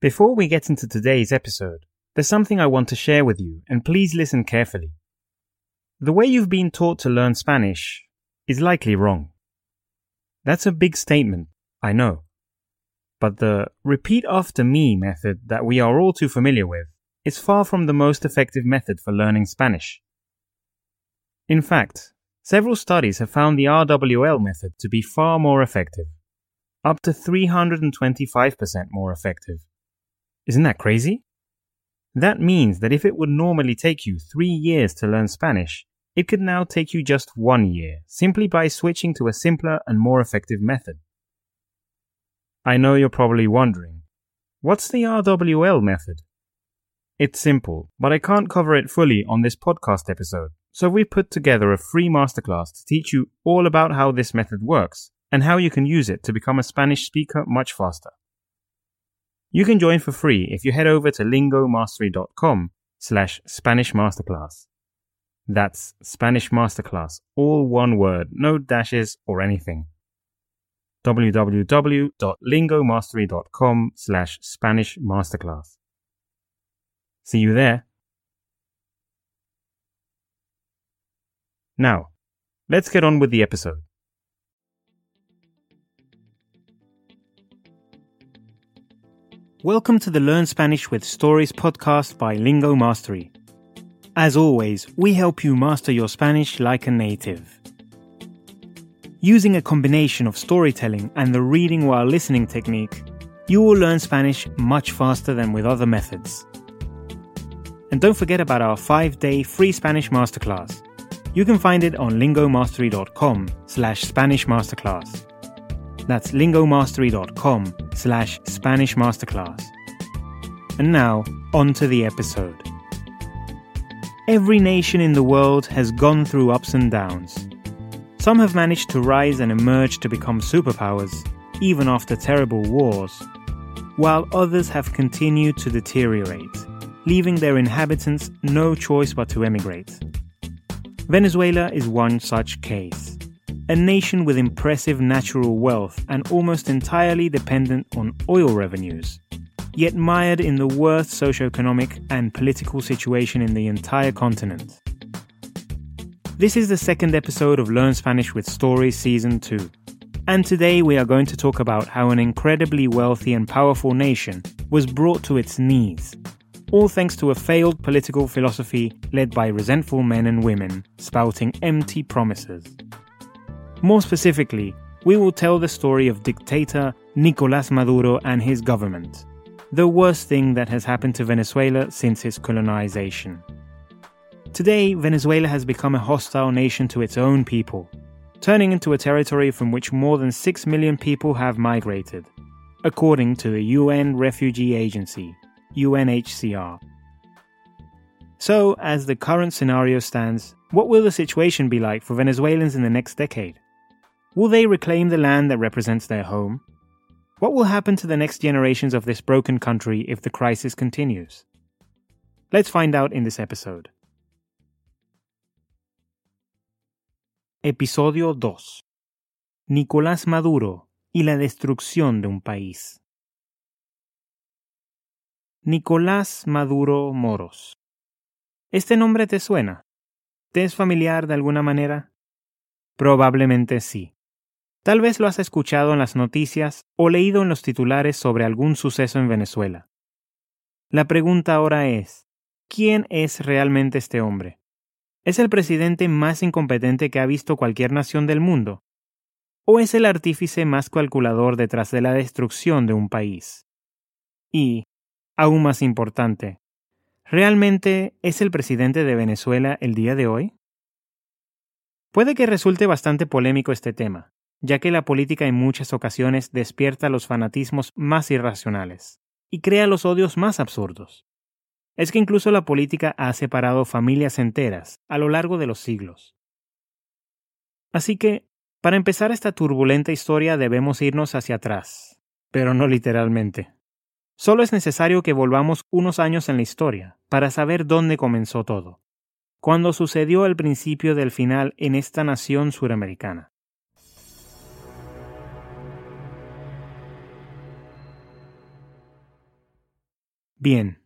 Before we get into today's episode, there's something I want to share with you, and please listen carefully. The way you've been taught to learn Spanish is likely wrong. That's a big statement, I know. But the repeat after me method that we are all too familiar with is far from the most effective method for learning Spanish. In fact, several studies have found the RWL method to be far more effective, up to 325% more effective. Isn't that crazy? That means that if it would normally take you three years to learn Spanish, it could now take you just one year, simply by switching to a simpler and more effective method. I know you're probably wondering, what's the RWL method? It's simple, but I can't cover it fully on this podcast episode, so we've put together a free masterclass to teach you all about how this method works and how you can use it to become a Spanish speaker much faster. You can join for free if you head over to lingomastery.com slash Spanish Masterclass. That's Spanish Masterclass, all one word, no dashes or anything. www.lingomastery.com slash Spanish Masterclass. See you there. Now, let's get on with the episode. Welcome to the Learn Spanish with Stories podcast by Lingo Mastery. As always, we help you master your Spanish like a native. Using a combination of storytelling and the reading while listening technique, you will learn Spanish much faster than with other methods. And don't forget about our 5-day free Spanish masterclass. You can find it on lingomastery.com slash Spanish masterclass. That's lingomastery.com slash Spanish Masterclass. And now, on to the episode. Every nation in the world has gone through ups and downs. Some have managed to rise and emerge to become superpowers, even after terrible wars, while others have continued to deteriorate, leaving their inhabitants no choice but to emigrate. Venezuela is one such case a nation with impressive natural wealth and almost entirely dependent on oil revenues, yet mired in the worst socioeconomic and political situation in the entire continent. This is the second episode of Learn Spanish with Stories Season 2, and today we are going to talk about how an incredibly wealthy and powerful nation was brought to its knees, all thanks to a failed political philosophy led by resentful men and women spouting empty promises. More specifically, we will tell the story of dictator Nicolas Maduro and his government, the worst thing that has happened to Venezuela since its colonization. Today, Venezuela has become a hostile nation to its own people, turning into a territory from which more than 6 million people have migrated, according to the UN Refugee Agency, UNHCR. So, as the current scenario stands, what will the situation be like for Venezuelans in the next decade? Will they reclaim the land that represents their home? What will happen to the next generations of this broken country if the crisis continues? Let's find out in this episode. Episodio 2. Nicolás Maduro y la destrucción de un país. Nicolás Maduro Moros. ¿Este nombre te suena? ¿Te es familiar de alguna manera? Probablemente sí. Tal vez lo has escuchado en las noticias o leído en los titulares sobre algún suceso en Venezuela. La pregunta ahora es, ¿quién es realmente este hombre? ¿Es el presidente más incompetente que ha visto cualquier nación del mundo? ¿O es el artífice más calculador detrás de la destrucción de un país? Y, aún más importante, ¿realmente es el presidente de Venezuela el día de hoy? Puede que resulte bastante polémico este tema, ya que la política en muchas ocasiones despierta los fanatismos más irracionales y crea los odios más absurdos. Es que incluso la política ha separado familias enteras a lo largo de los siglos. Así que, para empezar esta turbulenta historia debemos irnos hacia atrás, pero no literalmente. Solo es necesario que volvamos unos años en la historia para saber dónde comenzó todo, cuando sucedió el principio del final en esta nación suramericana. Bien,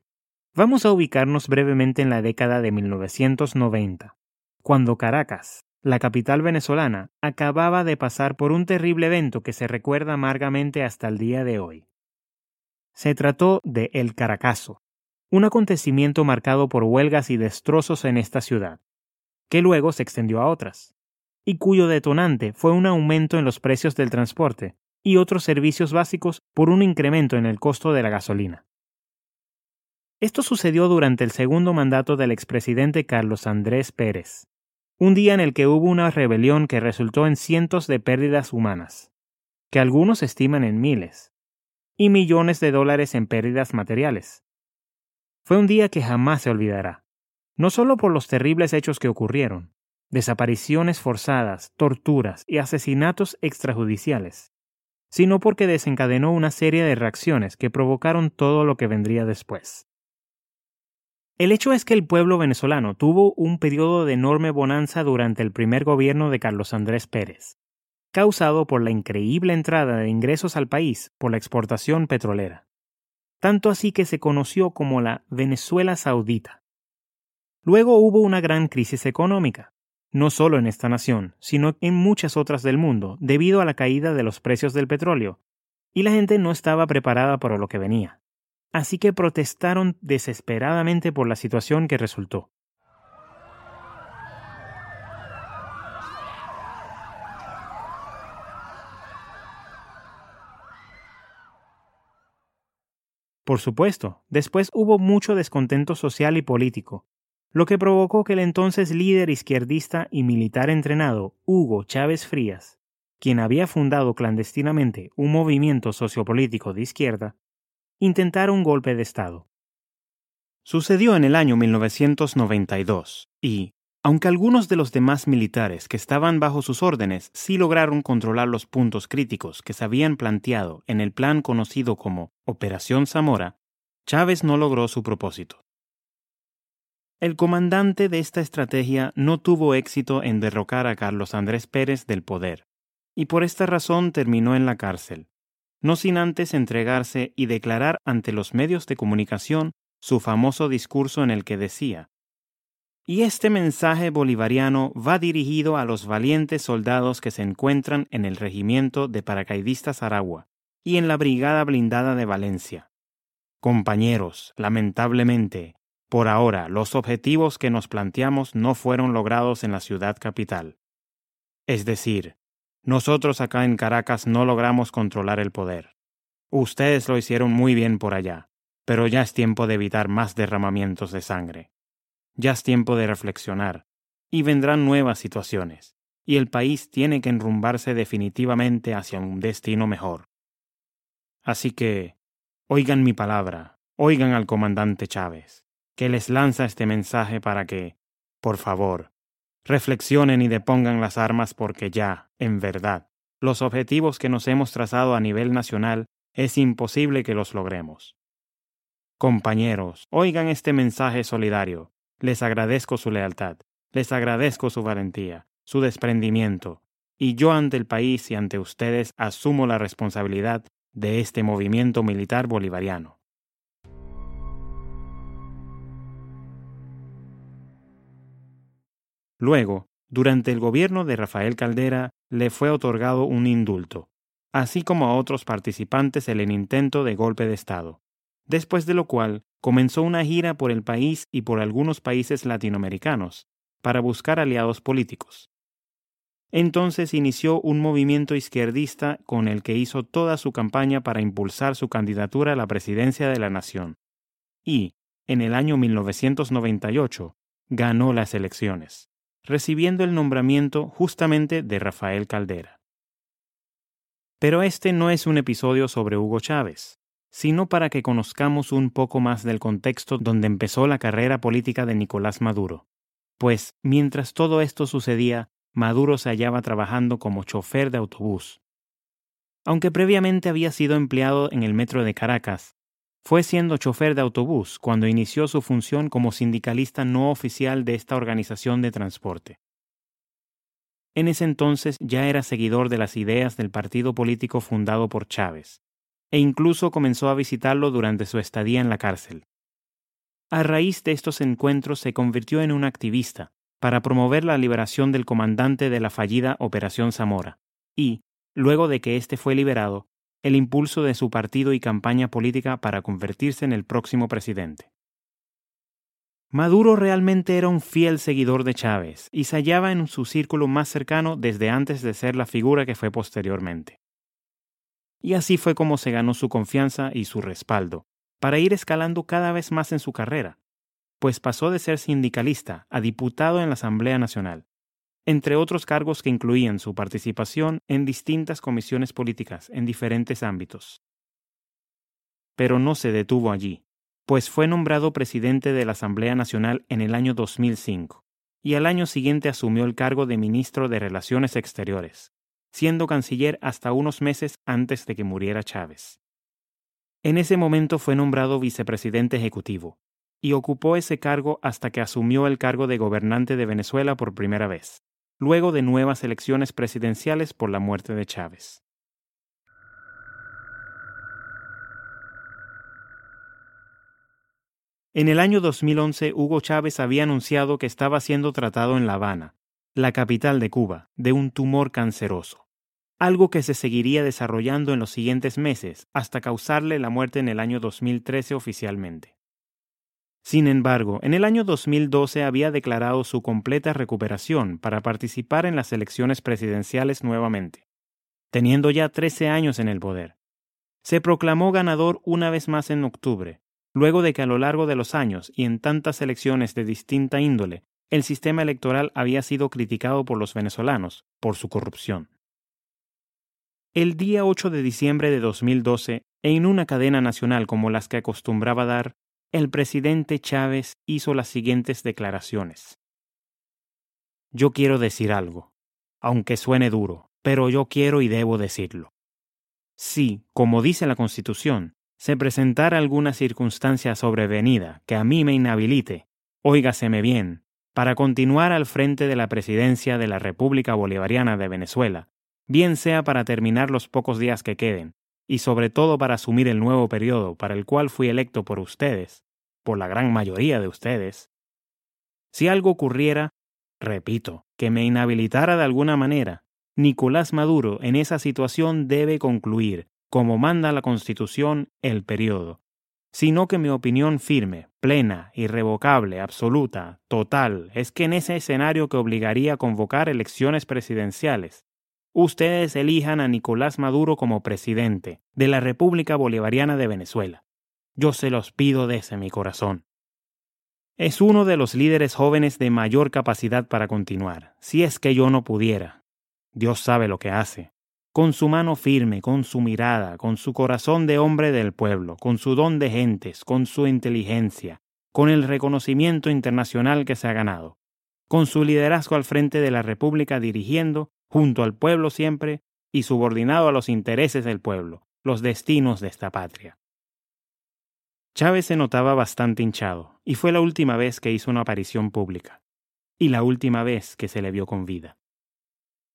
vamos a ubicarnos brevemente en la década de 1990, cuando Caracas, la capital venezolana, acababa de pasar por un terrible evento que se recuerda amargamente hasta el día de hoy. Se trató de El Caracazo, un acontecimiento marcado por huelgas y destrozos en esta ciudad, que luego se extendió a otras, y cuyo detonante fue un aumento en los precios del transporte y otros servicios básicos por un incremento en el costo de la gasolina. Esto sucedió durante el segundo mandato del expresidente Carlos Andrés Pérez, un día en el que hubo una rebelión que resultó en cientos de pérdidas humanas, que algunos estiman en miles, y millones de dólares en pérdidas materiales. Fue un día que jamás se olvidará, no solo por los terribles hechos que ocurrieron, desapariciones forzadas, torturas y asesinatos extrajudiciales, sino porque desencadenó una serie de reacciones que provocaron todo lo que vendría después. El hecho es que el pueblo venezolano tuvo un periodo de enorme bonanza durante el primer gobierno de Carlos Andrés Pérez, causado por la increíble entrada de ingresos al país por la exportación petrolera, tanto así que se conoció como la Venezuela Saudita. Luego hubo una gran crisis económica, no solo en esta nación, sino en muchas otras del mundo, debido a la caída de los precios del petróleo, y la gente no estaba preparada para lo que venía así que protestaron desesperadamente por la situación que resultó. Por supuesto, después hubo mucho descontento social y político, lo que provocó que el entonces líder izquierdista y militar entrenado, Hugo Chávez Frías, quien había fundado clandestinamente un movimiento sociopolítico de izquierda, intentar un golpe de Estado. Sucedió en el año 1992 y, aunque algunos de los demás militares que estaban bajo sus órdenes sí lograron controlar los puntos críticos que se habían planteado en el plan conocido como Operación Zamora, Chávez no logró su propósito. El comandante de esta estrategia no tuvo éxito en derrocar a Carlos Andrés Pérez del poder, y por esta razón terminó en la cárcel, no sin antes entregarse y declarar ante los medios de comunicación su famoso discurso en el que decía, y este mensaje bolivariano va dirigido a los valientes soldados que se encuentran en el regimiento de paracaidistas Aragua y en la brigada blindada de Valencia. Compañeros, lamentablemente, por ahora los objetivos que nos planteamos no fueron logrados en la ciudad capital. Es decir, nosotros acá en Caracas no logramos controlar el poder. Ustedes lo hicieron muy bien por allá, pero ya es tiempo de evitar más derramamientos de sangre. Ya es tiempo de reflexionar, y vendrán nuevas situaciones, y el país tiene que enrumbarse definitivamente hacia un destino mejor. Así que, oigan mi palabra, oigan al comandante Chávez, que les lanza este mensaje para que, por favor, reflexionen y depongan las armas porque ya, en verdad, los objetivos que nos hemos trazado a nivel nacional es imposible que los logremos. Compañeros, oigan este mensaje solidario. Les agradezco su lealtad, les agradezco su valentía, su desprendimiento, y yo ante el país y ante ustedes asumo la responsabilidad de este movimiento militar bolivariano. Luego, durante el gobierno de Rafael Caldera, le fue otorgado un indulto, así como a otros participantes en el intento de golpe de Estado, después de lo cual comenzó una gira por el país y por algunos países latinoamericanos, para buscar aliados políticos. Entonces inició un movimiento izquierdista con el que hizo toda su campaña para impulsar su candidatura a la presidencia de la nación. Y, en el año 1998, ganó las elecciones recibiendo el nombramiento justamente de Rafael Caldera. Pero este no es un episodio sobre Hugo Chávez, sino para que conozcamos un poco más del contexto donde empezó la carrera política de Nicolás Maduro. Pues, mientras todo esto sucedía, Maduro se hallaba trabajando como chofer de autobús. Aunque previamente había sido empleado en el metro de Caracas, fue siendo chofer de autobús cuando inició su función como sindicalista no oficial de esta organización de transporte. En ese entonces ya era seguidor de las ideas del partido político fundado por Chávez, e incluso comenzó a visitarlo durante su estadía en la cárcel. A raíz de estos encuentros se convirtió en un activista para promover la liberación del comandante de la fallida Operación Zamora y, luego de que éste fue liberado, el impulso de su partido y campaña política para convertirse en el próximo presidente. Maduro realmente era un fiel seguidor de Chávez y se hallaba en su círculo más cercano desde antes de ser la figura que fue posteriormente. Y así fue como se ganó su confianza y su respaldo, para ir escalando cada vez más en su carrera, pues pasó de ser sindicalista a diputado en la Asamblea Nacional, entre otros cargos que incluían su participación en distintas comisiones políticas en diferentes ámbitos. Pero no se detuvo allí pues fue nombrado presidente de la Asamblea Nacional en el año 2005 y al año siguiente asumió el cargo de ministro de Relaciones Exteriores, siendo canciller hasta unos meses antes de que muriera Chávez. En ese momento fue nombrado vicepresidente ejecutivo y ocupó ese cargo hasta que asumió el cargo de gobernante de Venezuela por primera vez, luego de nuevas elecciones presidenciales por la muerte de Chávez. En el año 2011, Hugo Chávez había anunciado que estaba siendo tratado en La Habana, la capital de Cuba, de un tumor canceroso, algo que se seguiría desarrollando en los siguientes meses hasta causarle la muerte en el año 2013 oficialmente. Sin embargo, en el año 2012 había declarado su completa recuperación para participar en las elecciones presidenciales nuevamente, teniendo ya 13 años en el poder. Se proclamó ganador una vez más en octubre, luego de que a lo largo de los años y en tantas elecciones de distinta índole, el sistema electoral había sido criticado por los venezolanos por su corrupción. El día 8 de diciembre de 2012, en una cadena nacional como las que acostumbraba dar, el presidente Chávez hizo las siguientes declaraciones. Yo quiero decir algo, aunque suene duro, pero yo quiero y debo decirlo. Sí, como dice la Constitución, se presentara alguna circunstancia sobrevenida que a mí me inhabilite, óigaseme bien, para continuar al frente de la presidencia de la República Bolivariana de Venezuela, bien sea para terminar los pocos días que queden, y sobre todo para asumir el nuevo periodo para el cual fui electo por ustedes, por la gran mayoría de ustedes. Si algo ocurriera, repito, que me inhabilitara de alguna manera, Nicolás Maduro en esa situación debe concluir como manda la Constitución, el periodo, sino que mi opinión firme, plena, irrevocable, absoluta, total, es que en ese escenario que obligaría a convocar elecciones presidenciales, ustedes elijan a Nicolás Maduro como presidente de la República Bolivariana de Venezuela. Yo se los pido desde mi corazón. Es uno de los líderes jóvenes de mayor capacidad para continuar, si es que yo no pudiera. Dios sabe lo que hace con su mano firme, con su mirada, con su corazón de hombre del pueblo, con su don de gentes, con su inteligencia, con el reconocimiento internacional que se ha ganado, con su liderazgo al frente de la República dirigiendo, junto al pueblo siempre, y subordinado a los intereses del pueblo, los destinos de esta patria. Chávez se notaba bastante hinchado, y fue la última vez que hizo una aparición pública, y la última vez que se le vio con vida.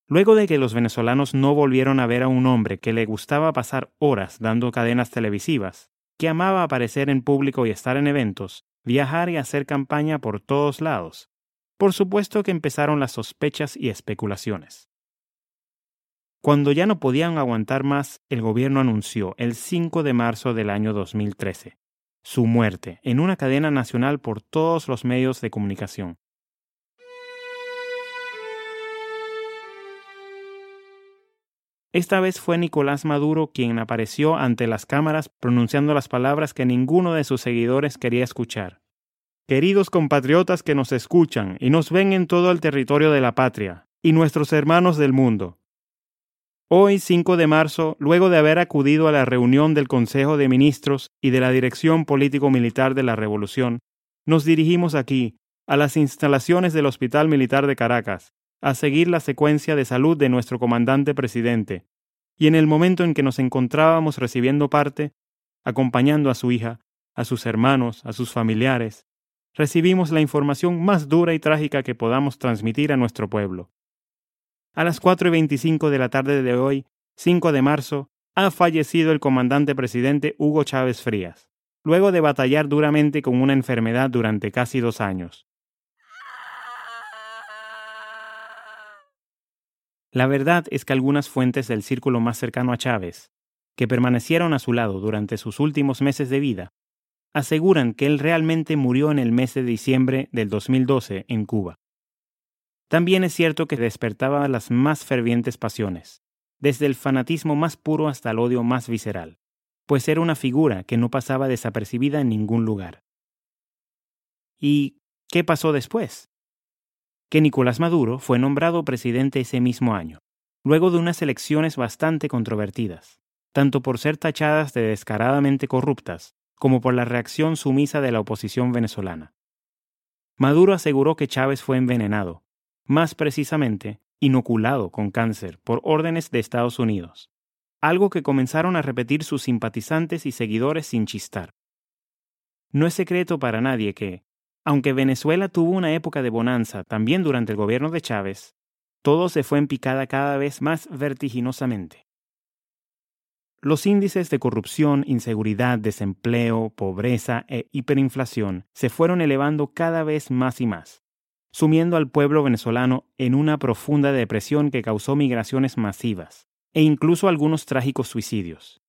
Luego de que los venezolanos no volvieron a ver a un hombre que le gustaba pasar horas dando cadenas televisivas, que amaba aparecer en público y estar en eventos, viajar y hacer campaña por todos lados, por supuesto que empezaron las sospechas y especulaciones. Cuando ya no podían aguantar más, el gobierno anunció el 5 de marzo del año 2013 su muerte en una cadena nacional por todos los medios de comunicación, Esta vez fue Nicolás Maduro quien apareció ante las cámaras pronunciando las palabras que ninguno de sus seguidores quería escuchar. Queridos compatriotas que nos escuchan y nos ven en todo el territorio de la patria, y nuestros hermanos del mundo. Hoy, 5 de marzo, luego de haber acudido a la reunión del Consejo de Ministros y de la Dirección Político-Militar de la Revolución, nos dirigimos aquí, a las instalaciones del Hospital Militar de Caracas, a seguir la secuencia de salud de nuestro comandante presidente, y en el momento en que nos encontrábamos recibiendo parte, acompañando a su hija, a sus hermanos, a sus familiares, recibimos la información más dura y trágica que podamos transmitir a nuestro pueblo. A las cuatro y veinticinco de la tarde de hoy, 5 de marzo, ha fallecido el comandante presidente Hugo Chávez Frías, luego de batallar duramente con una enfermedad durante casi dos años. La verdad es que algunas fuentes del círculo más cercano a Chávez, que permanecieron a su lado durante sus últimos meses de vida, aseguran que él realmente murió en el mes de diciembre del 2012 en Cuba. También es cierto que despertaba las más fervientes pasiones, desde el fanatismo más puro hasta el odio más visceral, pues era una figura que no pasaba desapercibida en ningún lugar. ¿Y qué pasó después? Que Nicolás Maduro fue nombrado presidente ese mismo año, luego de unas elecciones bastante controvertidas, tanto por ser tachadas de descaradamente corruptas como por la reacción sumisa de la oposición venezolana. Maduro aseguró que Chávez fue envenenado, más precisamente, inoculado con cáncer por órdenes de Estados Unidos, algo que comenzaron a repetir sus simpatizantes y seguidores sin chistar. No es secreto para nadie que, aunque Venezuela tuvo una época de bonanza también durante el gobierno de Chávez, todo se fue en picada cada vez más vertiginosamente. Los índices de corrupción, inseguridad, desempleo, pobreza e hiperinflación se fueron elevando cada vez más y más, sumiendo al pueblo venezolano en una profunda depresión que causó migraciones masivas e incluso algunos trágicos suicidios.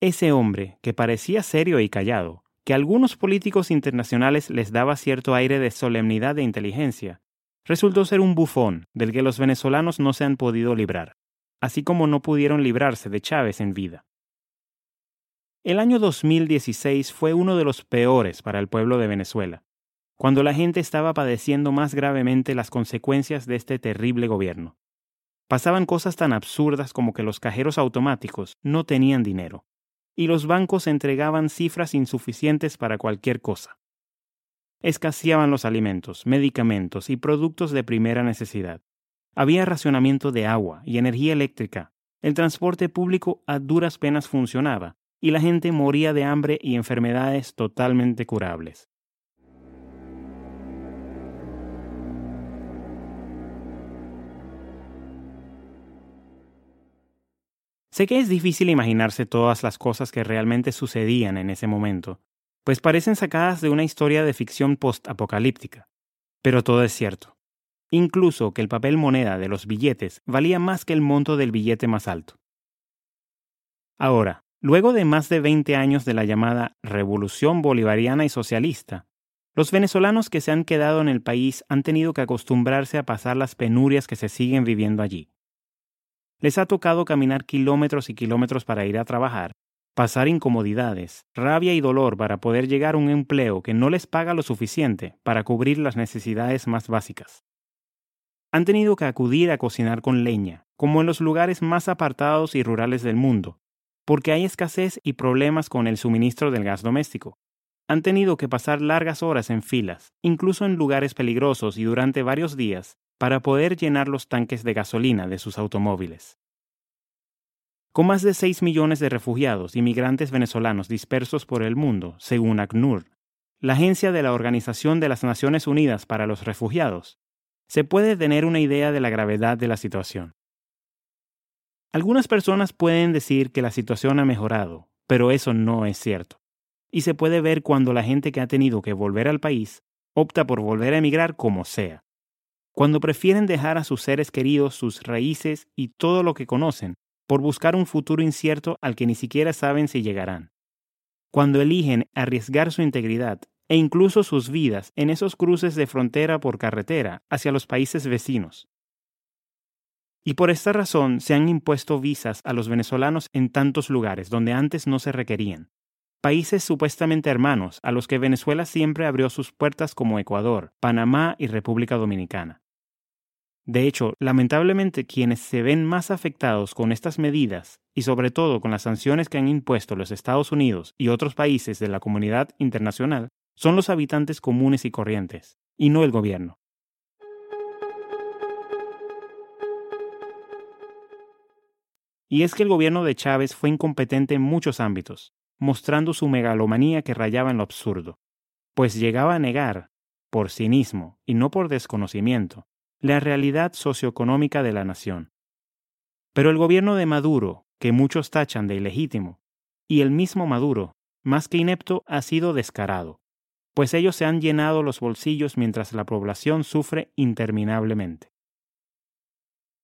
Ese hombre, que parecía serio y callado, que a algunos políticos internacionales les daba cierto aire de solemnidad e inteligencia, resultó ser un bufón del que los venezolanos no se han podido librar, así como no pudieron librarse de Chávez en vida. El año 2016 fue uno de los peores para el pueblo de Venezuela, cuando la gente estaba padeciendo más gravemente las consecuencias de este terrible gobierno. Pasaban cosas tan absurdas como que los cajeros automáticos no tenían dinero, y los bancos entregaban cifras insuficientes para cualquier cosa. Escaseaban los alimentos, medicamentos y productos de primera necesidad. Había racionamiento de agua y energía eléctrica. El transporte público a duras penas funcionaba, y la gente moría de hambre y enfermedades totalmente curables. Sé que es difícil imaginarse todas las cosas que realmente sucedían en ese momento, pues parecen sacadas de una historia de ficción post-apocalíptica. Pero todo es cierto. Incluso que el papel moneda de los billetes valía más que el monto del billete más alto. Ahora, luego de más de 20 años de la llamada Revolución Bolivariana y Socialista, los venezolanos que se han quedado en el país han tenido que acostumbrarse a pasar las penurias que se siguen viviendo allí. Les ha tocado caminar kilómetros y kilómetros para ir a trabajar, pasar incomodidades, rabia y dolor para poder llegar a un empleo que no les paga lo suficiente para cubrir las necesidades más básicas. Han tenido que acudir a cocinar con leña, como en los lugares más apartados y rurales del mundo, porque hay escasez y problemas con el suministro del gas doméstico. Han tenido que pasar largas horas en filas, incluso en lugares peligrosos y durante varios días, para poder llenar los tanques de gasolina de sus automóviles. Con más de 6 millones de refugiados y migrantes venezolanos dispersos por el mundo, según ACNUR, la agencia de la Organización de las Naciones Unidas para los Refugiados, se puede tener una idea de la gravedad de la situación. Algunas personas pueden decir que la situación ha mejorado, pero eso no es cierto. Y se puede ver cuando la gente que ha tenido que volver al país opta por volver a emigrar como sea cuando prefieren dejar a sus seres queridos sus raíces y todo lo que conocen, por buscar un futuro incierto al que ni siquiera saben si llegarán. Cuando eligen arriesgar su integridad e incluso sus vidas en esos cruces de frontera por carretera hacia los países vecinos. Y por esta razón se han impuesto visas a los venezolanos en tantos lugares donde antes no se requerían. Países supuestamente hermanos a los que Venezuela siempre abrió sus puertas como Ecuador, Panamá y República Dominicana. De hecho, lamentablemente quienes se ven más afectados con estas medidas y sobre todo con las sanciones que han impuesto los Estados Unidos y otros países de la comunidad internacional son los habitantes comunes y corrientes, y no el gobierno. Y es que el gobierno de Chávez fue incompetente en muchos ámbitos, mostrando su megalomanía que rayaba en lo absurdo, pues llegaba a negar, por cinismo y no por desconocimiento, la realidad socioeconómica de la nación. Pero el gobierno de Maduro, que muchos tachan de ilegítimo, y el mismo Maduro, más que inepto, ha sido descarado, pues ellos se han llenado los bolsillos mientras la población sufre interminablemente.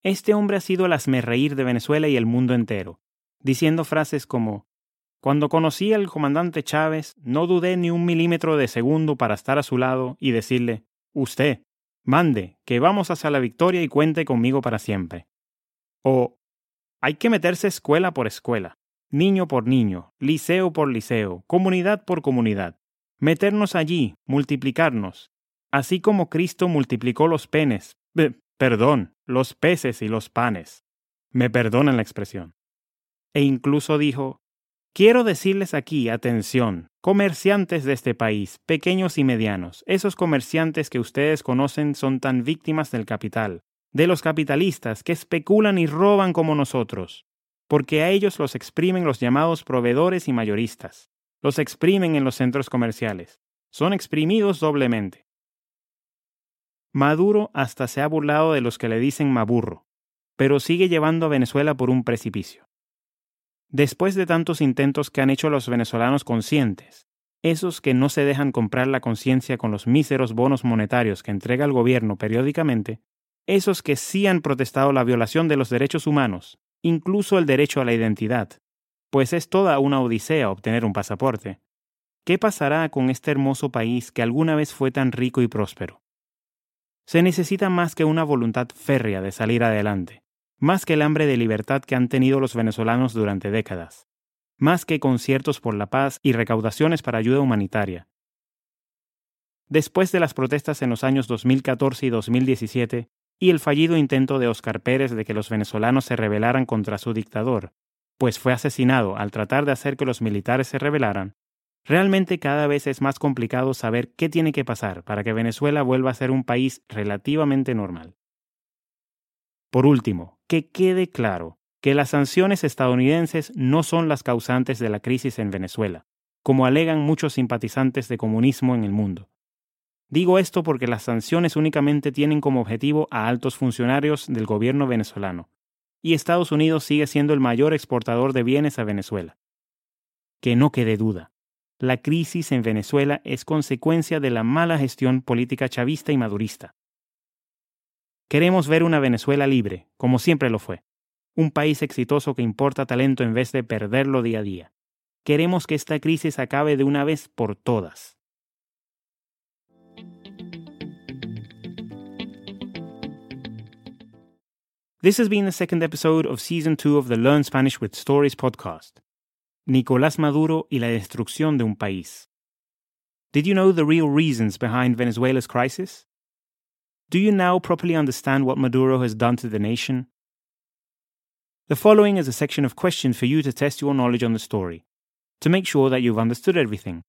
Este hombre ha sido el asmerreír de Venezuela y el mundo entero, diciendo frases como Cuando conocí al comandante Chávez, no dudé ni un milímetro de segundo para estar a su lado y decirle Usted, mande, que vamos hacia la victoria y cuente conmigo para siempre. O hay que meterse escuela por escuela, niño por niño, liceo por liceo, comunidad por comunidad. Meternos allí, multiplicarnos, así como Cristo multiplicó los penes, perdón, los peces y los panes. Me perdonan la expresión. E incluso dijo, Quiero decirles aquí, atención, comerciantes de este país, pequeños y medianos, esos comerciantes que ustedes conocen son tan víctimas del capital, de los capitalistas que especulan y roban como nosotros, porque a ellos los exprimen los llamados proveedores y mayoristas, los exprimen en los centros comerciales, son exprimidos doblemente. Maduro hasta se ha burlado de los que le dicen maburro, pero sigue llevando a Venezuela por un precipicio. Después de tantos intentos que han hecho los venezolanos conscientes, esos que no se dejan comprar la conciencia con los míseros bonos monetarios que entrega el gobierno periódicamente, esos que sí han protestado la violación de los derechos humanos, incluso el derecho a la identidad, pues es toda una odisea obtener un pasaporte. ¿Qué pasará con este hermoso país que alguna vez fue tan rico y próspero? Se necesita más que una voluntad férrea de salir adelante más que el hambre de libertad que han tenido los venezolanos durante décadas, más que conciertos por la paz y recaudaciones para ayuda humanitaria. Después de las protestas en los años 2014 y 2017 y el fallido intento de Oscar Pérez de que los venezolanos se rebelaran contra su dictador, pues fue asesinado al tratar de hacer que los militares se rebelaran, realmente cada vez es más complicado saber qué tiene que pasar para que Venezuela vuelva a ser un país relativamente normal. Por último, que quede claro que las sanciones estadounidenses no son las causantes de la crisis en Venezuela, como alegan muchos simpatizantes de comunismo en el mundo. Digo esto porque las sanciones únicamente tienen como objetivo a altos funcionarios del gobierno venezolano, y Estados Unidos sigue siendo el mayor exportador de bienes a Venezuela. Que no quede duda, la crisis en Venezuela es consecuencia de la mala gestión política chavista y madurista. Queremos ver una Venezuela libre, como siempre lo fue. Un país exitoso que importa talento en vez de perderlo día a día. Queremos que esta crisis acabe de una vez por todas. This has been the second episode of Season 2 of the Learn Spanish with Stories podcast. Nicolás Maduro y la destrucción de un país. Did you know the real reasons behind Venezuela's crisis? Do you now properly understand what Maduro has done to the nation? The following is a section of questions for you to test your knowledge on the story, to make sure that you've understood everything.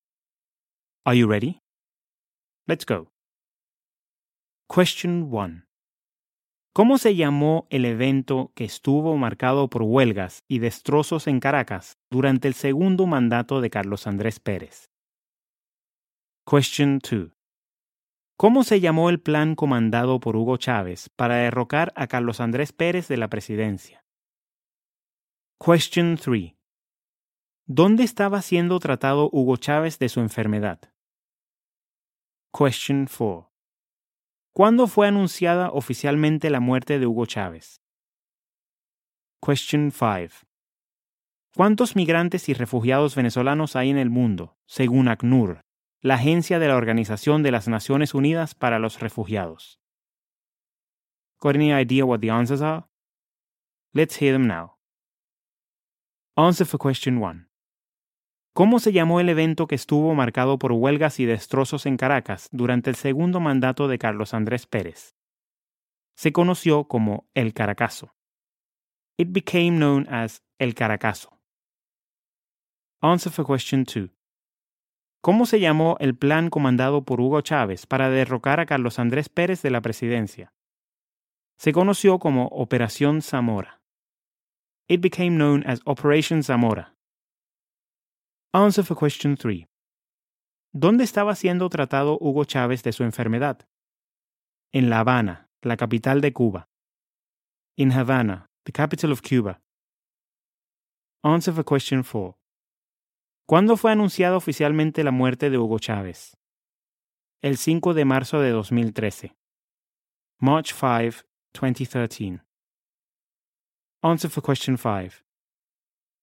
Are you ready? Let's go. Question 1. ¿Cómo se llamó el evento que estuvo marcado por huelgas y destrozos en Caracas durante el segundo mandato de Carlos Andrés Pérez? Question 2. ¿Cómo se llamó el plan comandado por Hugo Chávez para derrocar a Carlos Andrés Pérez de la presidencia? Question 3. ¿Dónde estaba siendo tratado Hugo Chávez de su enfermedad? Question 4. ¿Cuándo fue anunciada oficialmente la muerte de Hugo Chávez? Question 5. ¿Cuántos migrantes y refugiados venezolanos hay en el mundo, según ACNUR, la agencia de la Organización de las Naciones Unidas para los Refugiados. Got any idea what the answers are? Let's hear them now. Answer for question 1. ¿Cómo se llamó el evento que estuvo marcado por huelgas y destrozos en Caracas durante el segundo mandato de Carlos Andrés Pérez? Se conoció como el Caracazo. It became known as el Caracazo. Answer for question 2. ¿Cómo se llamó el plan comandado por Hugo Chávez para derrocar a Carlos Andrés Pérez de la presidencia? Se conoció como Operación Zamora. It became known as Operation Zamora. Answer for question 3. ¿Dónde estaba siendo tratado Hugo Chávez de su enfermedad? En La Habana, la capital de Cuba. In Havana, the capital of Cuba. Answer for question 4. ¿Cuándo fue anunciada oficialmente la muerte de Hugo Chávez? El 5 de marzo de 2013. March 5, 2013. Answer for question 5.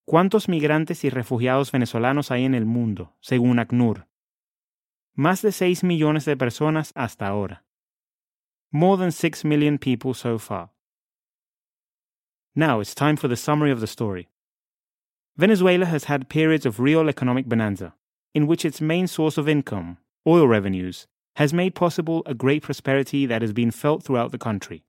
¿Cuántos migrantes y refugiados venezolanos hay en el mundo, según ACNUR? Más de 6 millones de personas hasta ahora. More than 6 million people so far. Now it's time for the summary of the story. Venezuela has had periods of real economic bonanza, in which its main source of income, oil revenues, has made possible a great prosperity that has been felt throughout the country.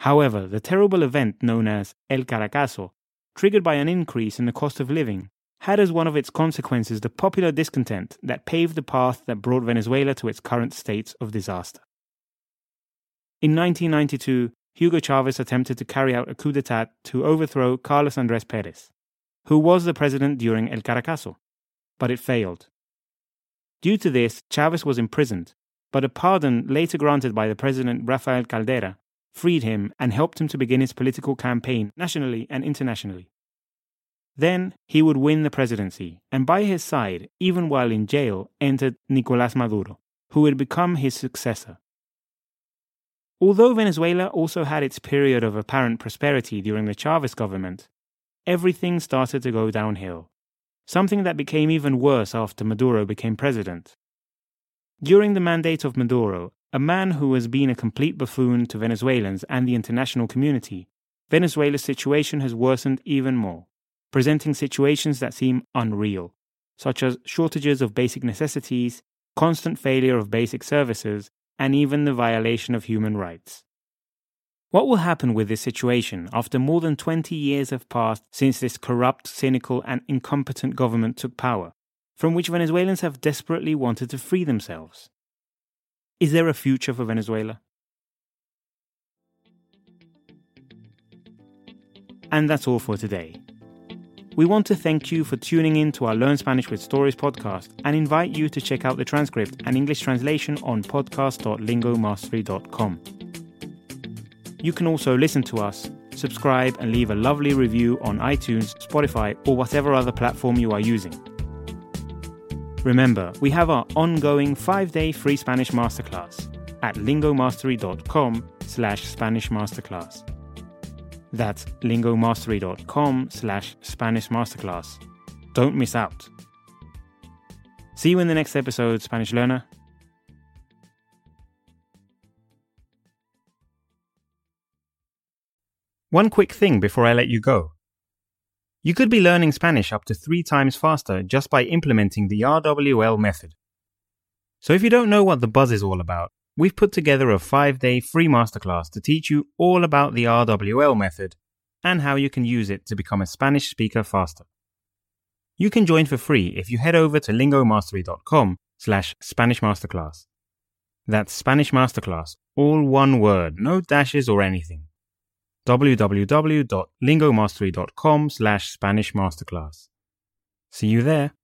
However, the terrible event known as El Caracazo, triggered by an increase in the cost of living, had as one of its consequences the popular discontent that paved the path that brought Venezuela to its current state of disaster. In 1992, Hugo Chavez attempted to carry out a coup d'etat to overthrow Carlos Andrés Perez, who was the president during El Caracazo, but it failed. Due to this, Chavez was imprisoned, but a pardon later granted by the president Rafael Caldera freed him and helped him to begin his political campaign nationally and internationally. Then he would win the presidency, and by his side, even while in jail, entered Nicolás Maduro, who would become his successor. Although Venezuela also had its period of apparent prosperity during the Chavez government, everything started to go downhill, something that became even worse after Maduro became president. During the mandate of Maduro, a man who has been a complete buffoon to Venezuelans and the international community, Venezuela's situation has worsened even more, presenting situations that seem unreal, such as shortages of basic necessities, constant failure of basic services, and even the violation of human rights. What will happen with this situation after more than 20 years have passed since this corrupt, cynical, and incompetent government took power, from which Venezuelans have desperately wanted to free themselves? Is there a future for Venezuela? And that's all for today. We want to thank you for tuning in to our Learn Spanish with Stories podcast and invite you to check out the transcript and English translation on podcast.lingomastery.com. You can also listen to us, subscribe, and leave a lovely review on iTunes, Spotify, or whatever other platform you are using. Remember, we have our ongoing 5-day free Spanish masterclass at lingomastery.com slash Spanish masterclass. That's lingomastery.com slash Spanish masterclass. Don't miss out. See you in the next episode, Spanish learner. One quick thing before I let you go. You could be learning Spanish up to three times faster just by implementing the RWL method. So if you don't know what the buzz is all about, we've put together a five day free masterclass to teach you all about the RWL method and how you can use it to become a Spanish speaker faster. You can join for free if you head over to lingomastery.com slash Spanish Masterclass. That's Spanish Masterclass, all one word, no dashes or anything www.lingomastery.com slash Spanish Masterclass. See you there.